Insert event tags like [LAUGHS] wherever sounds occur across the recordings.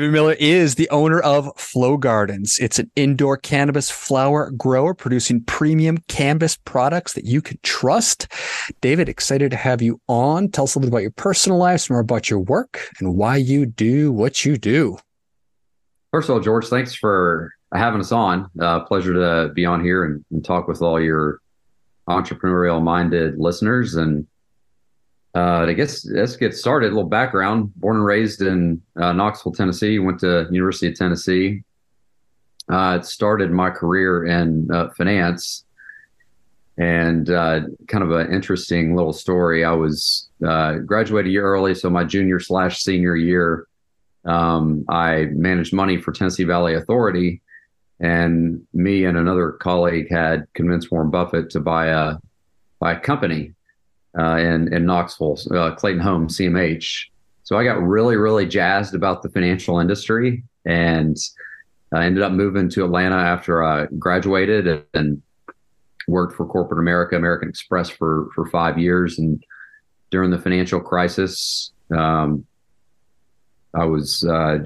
David Miller is the owner of Flow Gardens. It's an indoor cannabis flower grower producing premium cannabis products that you can trust. David, excited to have you on. Tell us a little bit about your personal life, some more about your work, and why you do what you do. First of all, George, thanks for having us on. Uh, pleasure to be on here and, and talk with all your entrepreneurial minded listeners. And uh, I guess let's get started. A little background: born and raised in uh, Knoxville, Tennessee. Went to University of Tennessee. Uh, started my career in uh, finance, and uh, kind of an interesting little story. I was uh, graduated a year early, so my junior slash senior year, um, I managed money for Tennessee Valley Authority, and me and another colleague had convinced Warren Buffett to buy a buy a company uh, in in Knoxville, uh, Clayton Home CMH. So I got really really jazzed about the financial industry, and I ended up moving to Atlanta after I graduated and worked for corporate America, American Express for for five years. And during the financial crisis, um, I was uh,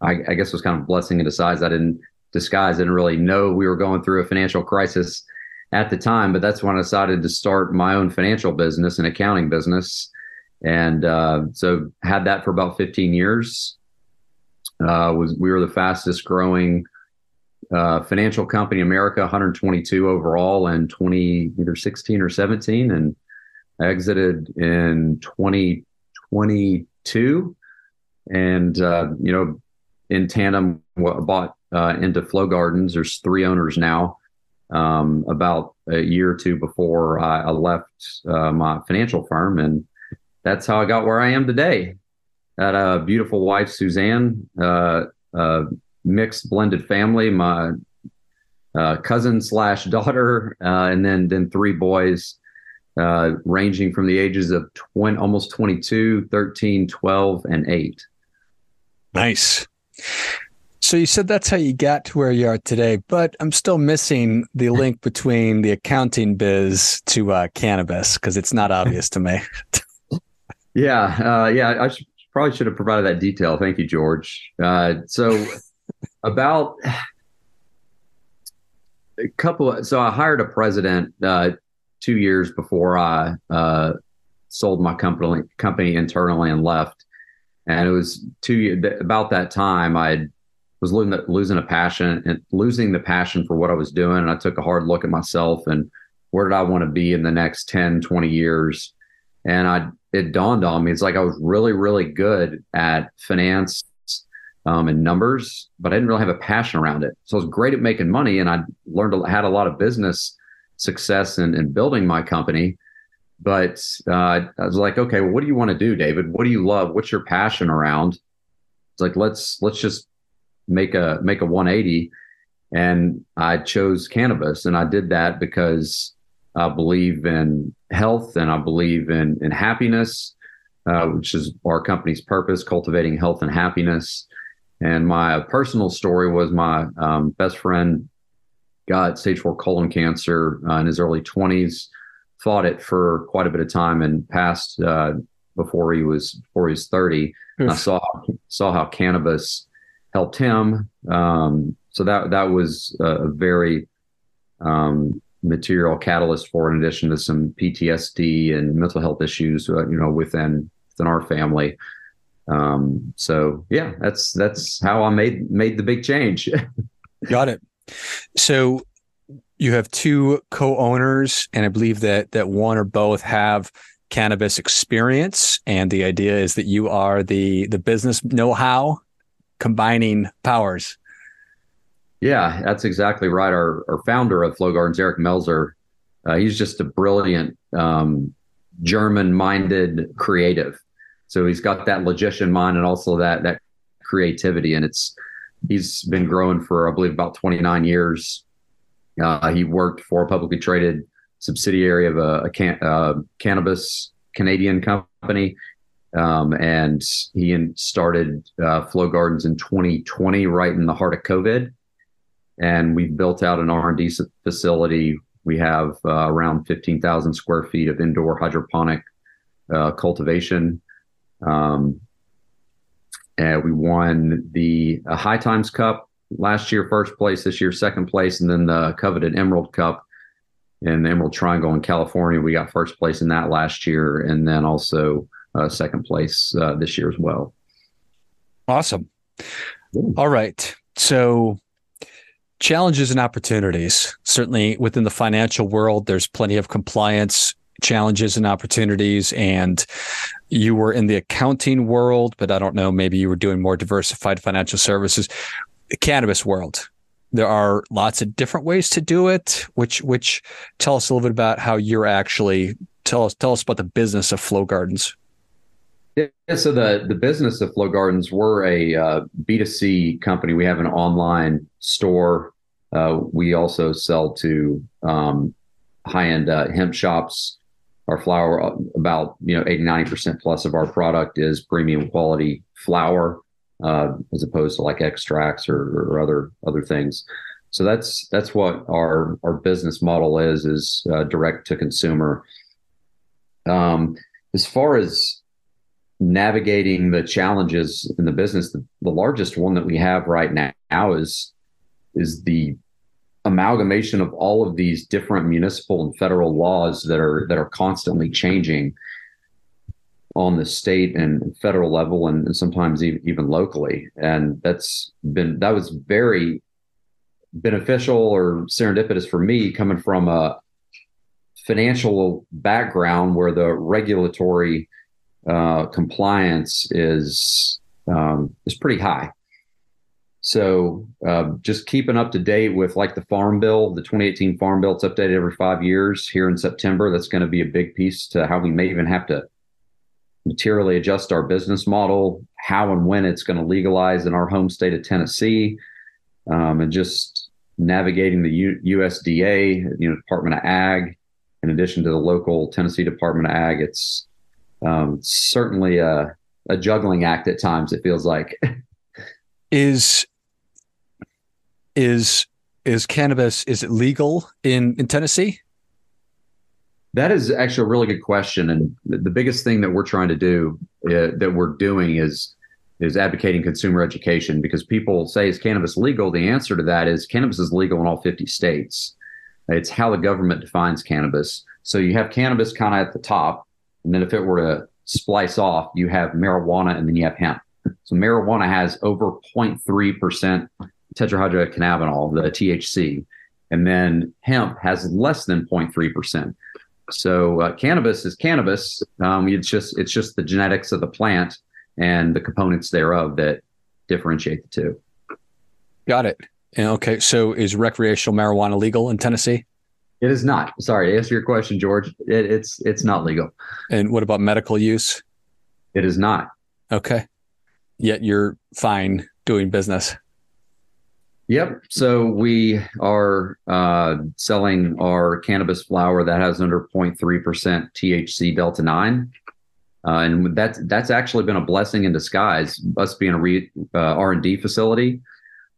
I, I, guess it was kind of blessing in disguise. I didn't disguise. I didn't really know we were going through a financial crisis at the time, but that's when I decided to start my own financial business and accounting business. And uh, so had that for about 15 years. Uh, was we were the fastest growing uh, financial company in America, 122 overall in 20 either 16 or 17, and exited in 2022. And uh, you know, in tandem, bought uh, into Flow Gardens. There's three owners now um, about a year or two before I, left uh, my financial firm, and that's how I got where I am today. Got a beautiful wife, Suzanne, uh, mixed blended family. My uh, cousin slash daughter, uh, and then then three boys, uh, ranging from the ages of 20, almost 22, 13, 12, and 8. Nice. So you said that's how you got to where you are today, but I'm still missing the link between the accounting biz to uh, cannabis because it's not [LAUGHS] obvious to me. yeah, uh, yeah, I should, probably should have provided that detail. Thank you, George. Uh, so [LAUGHS] about a couple, of, so I hired a president uh, two years before I uh, sold my company company internally and left, and it was two about that time I'd was losing, losing a passion and losing the passion for what I was doing. And I took a hard look at myself and where did I want to be in the next 10, 20 years? And I, it dawned on me, it's like I was really, really good at finance um, and numbers, but I didn't really have a passion around it. So I was great at making money and I learned, had a lot of business success in, in building my company. But uh, I was like, okay, well, what do you want to do, David? What do you love? What's your passion around? It's like, let's, let's just make a make a 180 and I chose cannabis and I did that because I believe in health and I believe in in happiness uh, which is our company's purpose cultivating health and happiness. And my personal story was my um, best friend got stage 4 colon cancer uh, in his early 20s fought it for quite a bit of time and passed uh, before he was before he was 30 I saw saw how cannabis helped him. Um, so that that was a, very um, material catalyst for, in addition to some PTSD and mental health issues, uh, you know, within within our family. Um, so yeah, that's that's how I made made the big change. [LAUGHS] Got it. So you have two co-owners, and I believe that that one or both have cannabis experience, and the idea is that you are the the business know-how combining powers. Yeah, that's exactly right. Our, our founder of Flow Gardens, Eric Melzer, uh, he's just a brilliant um, German-minded creative. So he's got that logician mind and also that that creativity, and it's he's been growing for I believe about 29 years. Uh, he worked for a publicly traded subsidiary of a, a can, uh, cannabis Canadian company. Um, and he started uh, Flow Gardens in 2020, right in the heart of COVID. And we've built out an R&D facility. We have uh, around 15,000 square feet of indoor hydroponic uh, cultivation. Um, Uh, we won the uh, High Times Cup last year, first place. This year, second place, and then the coveted Emerald Cup in the Emerald Triangle in California. We got first place in that last year, and then also uh, second place uh, this year as well. Awesome. All right. So, challenges and opportunities. Certainly within the financial world, there's plenty of compliance challenges and opportunities. And you were in the accounting world, but I don't know, maybe you were doing more diversified financial services. The cannabis world. There are lots of different ways to do it. Which which tell us a little bit about how you're actually tell us tell us about the business of Flow Gardens. Yeah, so the the business of Flow Gardens, we're a uh, B2C company. We have an online store. Uh, we also sell to um, high end uh, hemp shops. Our flower, uh, about you know 80 90 percent plus of our product is premium quality flower, uh, as opposed to like extracts or, or, other other things. So that's that's what our our business model is is uh, direct to consumer. Um, as far as navigating the challenges in the business, the, the largest one that we have right now is is the amalgamation of all of these different municipal and federal laws that are that are constantly changing on the state and federal level and, sometimes even, even locally. And that's been that was very beneficial or serendipitous for me coming from a financial background where the regulatory uh, compliance is um, is pretty high. So uh, just keeping up to date with like the Farm Bill, the 2018 Farm Bill, it's updated every five years. Here in September, that's going to be a big piece to how we may even have to materially adjust our business model, how and when it's going to legalize in our home state of Tennessee, um, and just navigating the U- USDA, you know, Department of Ag, in addition to the local Tennessee Department of Ag. It's um, certainly a, a juggling act at times. It feels like [LAUGHS] is is is cannabis is it legal in in Tennessee? That is actually a really good question, and the biggest thing that we're trying to do uh, that we're doing is is advocating consumer education because people say is cannabis legal? The answer to that is cannabis is legal in all 50 states. It's how the government defines cannabis. So you have cannabis kind of at the top, and then if it were to splice off, you have marijuana and then you have hemp. So marijuana has over 0.3% tetrahydrocannabinol, the THC, and then hemp has less than 0.3%. So uh, cannabis is cannabis. Um, it's just it's just the genetics of the plant and the components thereof that differentiate the two. Got it. Okay, so is recreational marijuana legal in Tennessee? It is not. Sorry to answer your question, George. It, it's it's not legal. And what about medical use? It is not. Okay. Yet you're fine doing business. Yep. So we are uh, selling our cannabis flower that has under 0.3% THC Delta 9. Uh, and that's that's actually been a blessing in disguise. Us being a re, uh, R and D facility,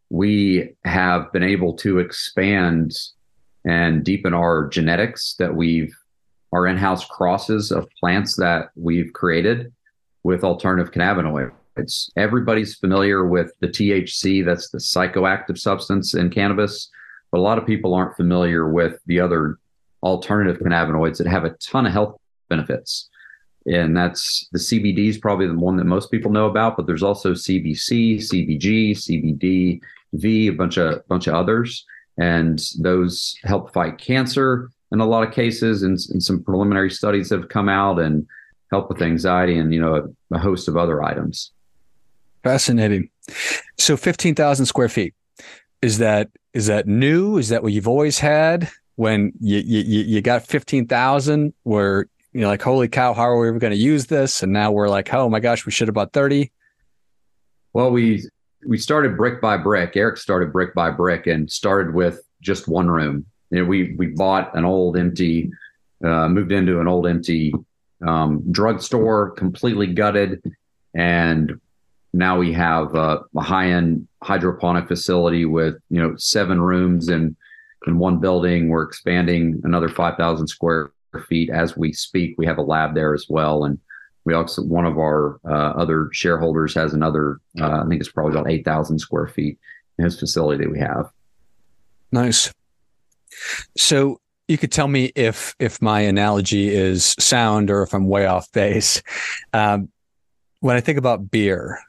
we have been able to expand and deepen our genetics that we've our in-house crosses of plants that we've created with alternative cannabinoids. Everybody's familiar with the THC, that's the psychoactive substance in cannabis, but a lot of people aren't familiar with the other alternative cannabinoids that have a ton of health benefits. And that's the CBD is probably the one that most people know about, but there's also CBC, CBG, CBD, V, a bunch of bunch of others and those help fight cancer in a lot of cases and, and some preliminary studies have come out and help with anxiety and you know a, a host of other items. Fascinating. So 15000 square feet. Is that is that new? Is that what you've always had? When you you, you got 15000 where you're like holy cow how are we ever going to use this? And now we're like oh my gosh we should have bought 30 well we we started brick by brick. Eric started brick by brick and started with just one room. You know, we we bought an old empty, uh, moved into an old empty um, drugstore, completely gutted, and now we have a, a high end hydroponic facility with you know seven rooms and in one building. We're expanding another five thousand square feet as we speak. We have a lab there as well, and we also one of our uh, other shareholders has another. Uh, I think it's probably about eight thousand square feet in his facility that we have. Nice. So you could tell me if if my analogy is sound or if I'm way off base. Um, when I think about beer,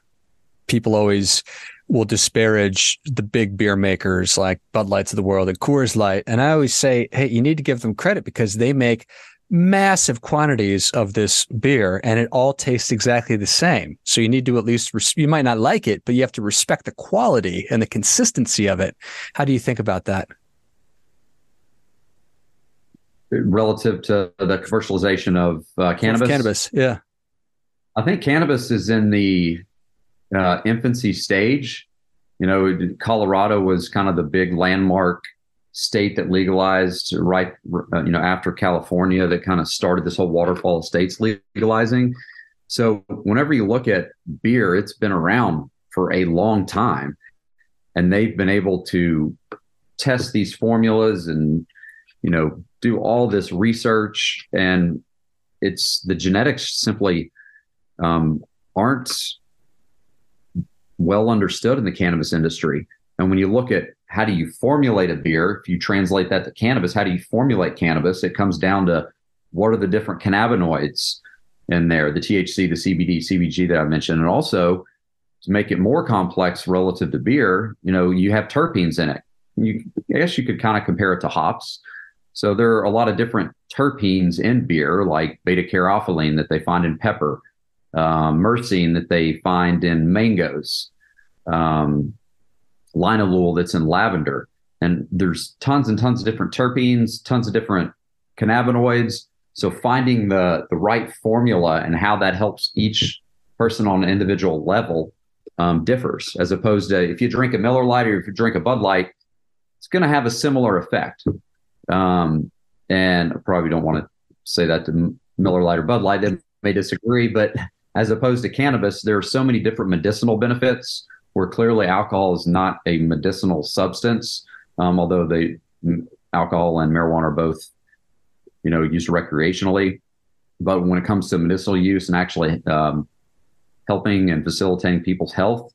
people always will disparage the big beer makers like Bud Lights of the world and Coors Light, and I always say, hey, you need to give them credit because they make massive quantities of this beer and it all tastes exactly the same. So you need to at least, res- you might not like it, but you have to respect the quality and the consistency of it. How do you think about that? Relative to the commercialization of uh, cannabis? Of cannabis, yeah. I think cannabis is in the uh, infancy stage. You know, Colorado was kind of the big landmark state that legalized right, uh, you know, after California that kind of started this whole waterfall of states legalizing. So whenever you look at beer, it's been around for a long time, and they've been able to test these formulas and you know do all this research, and it's the genetics simply um, aren't well understood in the cannabis industry. And when you look at how do you formulate a beer, if you translate that to cannabis, how do you formulate cannabis? It comes down to what are the different cannabinoids in there, the THC, the CBD, CBG that I mentioned, and also to make it more complex relative to beer, you know, you have terpenes in it. You, I guess you could kind of compare it to hops. So there are a lot of different terpenes in beer, like beta caryophyllene that they find in pepper, um, myrcene that they find in mangoes, um, linalool that's in lavender. And there's tons and tons of different terpenes, tons of different cannabinoids. So finding the the right formula and how that helps each person on an individual level um, differs, as opposed to if you drink a Miller Lite or if you drink a Bud Light, it's going to have a similar effect. Um, and I probably don't want to say that to Miller Lite or Bud Light; they may disagree, but as opposed to cannabis, there are so many different medicinal benefits where clearly alcohol is not a medicinal substance, um, although they alcohol and marijuana are both, you know, used recreationally. But when it comes to medicinal use and actually um, helping and facilitating people's health,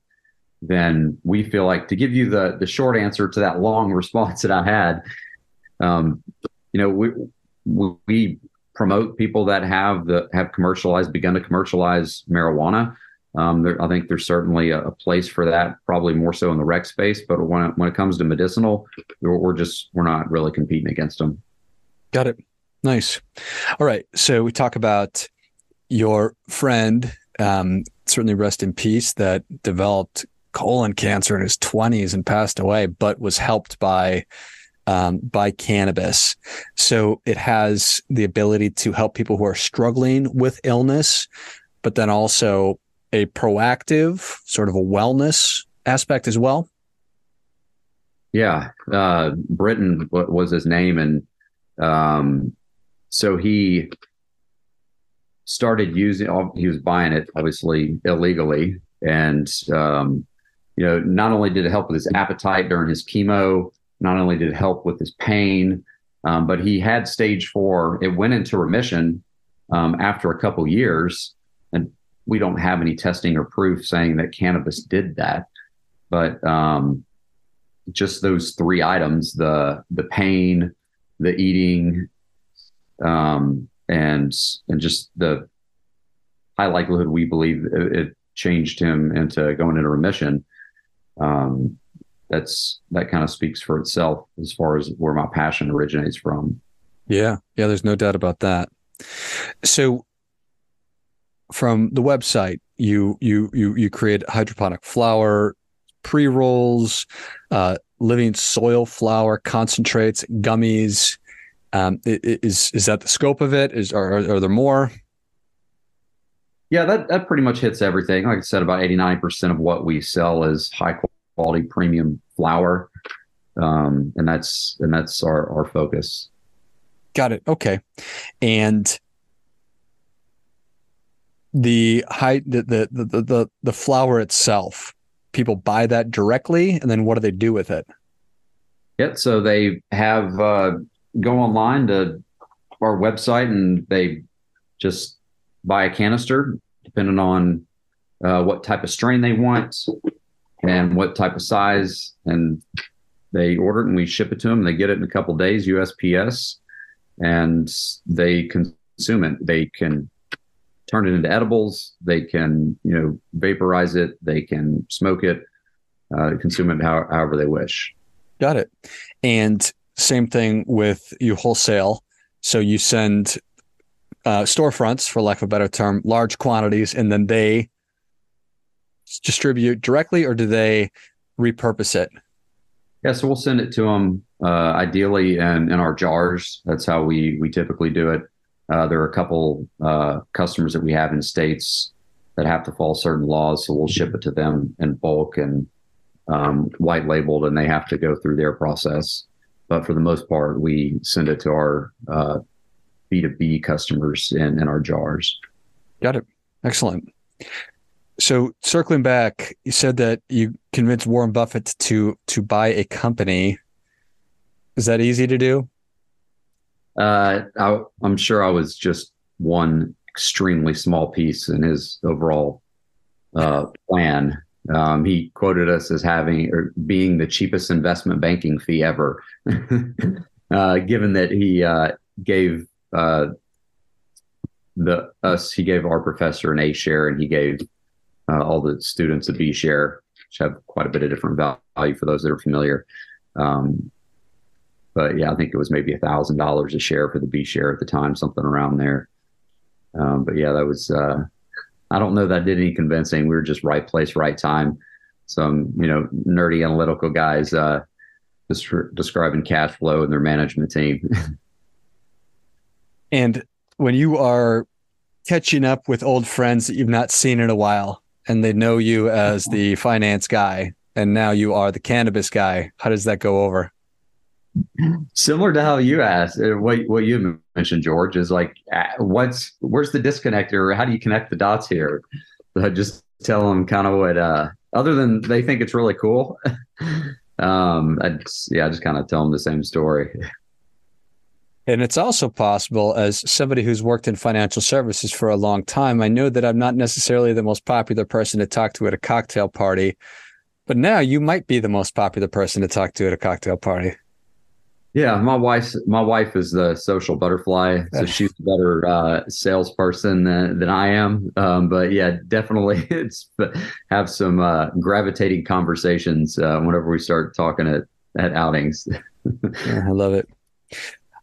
then we feel like to give you the the short answer to that long [LAUGHS] response that I had, um, you know, we we promote people that have the have commercialized begun to commercialize marijuana um, there, I think there's certainly a, a, place for that, probably more so in the rec space. But when it, when it comes to medicinal, we're, we're just we're not really competing against them. Got it. Nice. All right. So we talk about your friend, um, certainly rest in peace, that developed colon cancer in his 20s and passed away, but was helped by um, by cannabis. So it has the ability to help people who are struggling with illness, but then also a proactive sort of a wellness aspect as well? Yeah, uh, Britton was his name, and um, so he started using. He was buying it obviously illegally, and um, you know, not only did it help with his appetite during his chemo, not only did it help with his pain, um, but he had stage four. It went into remission um, after a couple years, we don't have any testing or proof saying that cannabis did that, but um, just those three items the the pain, the eating, um, and and just the high likelihood we believe it, it changed him into going into remission. Um, that's that kind of speaks for itself as far as where my passion originates from. Yeah, yeah, there's no doubt about that. So from the website, you you you you create hydroponic flower pre rolls, uh, living soil flower concentrates, gummies. Um, is is that the scope of it? Is are, are there more? Yeah, that that pretty much hits everything. Like I said, about eighty nine percent of what we sell is high quality premium flower, um, and that's and that's our our focus. Got it. Okay, and the high the, the the the the flower itself people buy that directly and then what do they do with it yeah so they have uh, go online to our website and they just buy a canister, depending on uh, what type of strain they want and what type of size. And they order it and we ship it to them. They get it in a couple days, USPS, and they consume it. They can turn it into edibles. They can, you know, vaporize it. They can smoke it, uh, consume it how, however they wish. Got it. And same thing with you wholesale. So you send uh, storefronts, for lack of a better term, large quantities, and then they distribute directly, or do they repurpose it? Yeah, so we'll send it to them uh, ideally in, in our jars. That's how we we typically do it. Uh, there are a couple uh, customers that we have in states that have to follow certain laws, so we'll ship it to them in bulk and um, white labeled, and they have to go through their process. But for the most part, we send it to our B2B uh, customers in, in our jars. Got it. Excellent. So circling back, you said that you convinced Warren Buffett to to buy a company. Is that easy to do? Uh, I, am sure I was just one extremely small piece in his overall uh, plan. Um, he quoted us as having or being the cheapest investment banking fee ever, [LAUGHS] uh, given that he uh, gave uh, the us he gave our professor an A share and he gave uh, all the students a B share, which have quite a bit of different value for those that are familiar. Um, but yeah, I think it was maybe a thousand dollars a share for the B share at the time, something around there. Um, but yeah, that was. Uh, I don't know that did any convincing. We were just right place, right time. Some you know nerdy analytical guys uh, describing cash flow and their management team. [LAUGHS] and when you are catching up with old friends that you've not seen in a while, and they know you as the finance guy, and now you are the cannabis guy. How does that go over? Similar to how you asked, uh, what what you mentioned, George, is like, uh, what's where's the disconnect, or how do you connect the dots here? So just tell them kind of what, uh, other than they think it's really cool. [LAUGHS] um, I yeah, I just kind of tell them the same story. And it's also possible, as somebody who's worked in financial services for a long time, I know that I'm not necessarily the most popular person to talk to at a cocktail party, but now you might be the most popular person to talk to at a cocktail party. Yeah, my wife, my wife is the social butterfly, so she's a better uh, salesperson than, than I am. Um, but yeah, definitely, [LAUGHS] it's have some uh, gravitating conversations uh, whenever we start talking at at outings. [LAUGHS] yeah, I love it.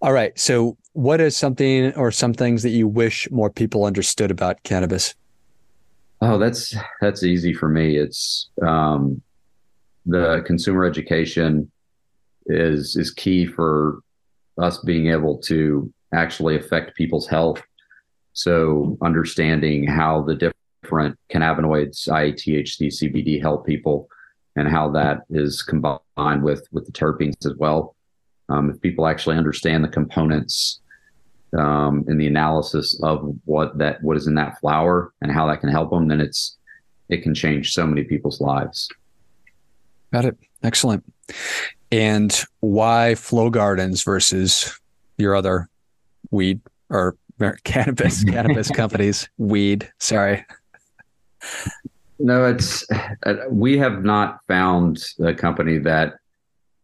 All right. So, what is something or some things that you wish more people understood about cannabis? Oh, that's that's easy for me. It's um, the consumer education is is key for us being able to actually affect people's health. So, understanding how the different cannabinoids, i.e., THC, CBD, help people, and how that is combined with with the terpenes as well um, if people actually understand the components um, and the analysis of what that what is in that flower and how that can help them, then it's it can change so many people's lives. Got it. Excellent. And why Flow Gardens versus your other weed or [LAUGHS] cannabis cannabis [LAUGHS] companies? Weed. Sorry. No, it's uh, we have not found a company that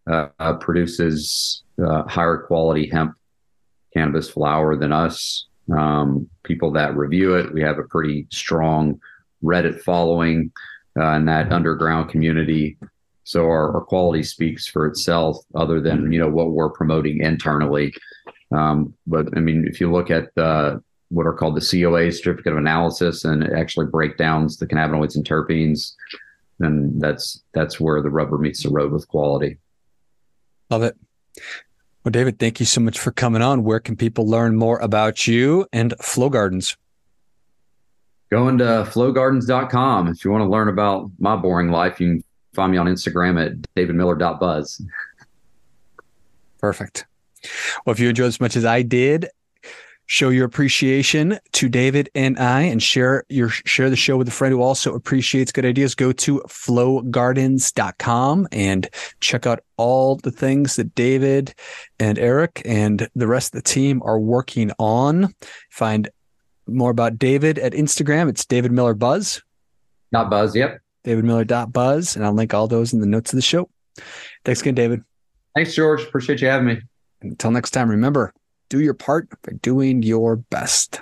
uh, produces uh, higher quality hemp cannabis flower than us. Um, people that review it, we have a pretty strong Reddit following uh, in that underground community. So our, our, quality speaks for itself, other than you know what we're promoting internally. Um, but I mean, if you look at uh, what are called the COA certificate of analysis, and it actually breakdowns the cannabinoids and terpenes, then that's that's where the rubber meets the road with quality. Love it. Well, David, thank you so much for coming on. Where can people learn more about you and Flow Gardens? Going to flowgardens.com. If you want to learn about my boring life, you can find me on Instagram at davidmiller.buzz. Perfect. Well, if you enjoyed as much as I did, show your appreciation to David and I and share your share the show with a friend who also appreciates good ideas. Go to flowgardens.com and check out all the things that David and Eric and the rest of the team are working on. Find more about David at Instagram, it's David Miller Buzz. Dot buzz. Yep. David Miller buzz, and I'll link all those in the notes of the show. Thanks again, David. Thanks, George. Appreciate you having me. Until next time, remember do your part by doing your best.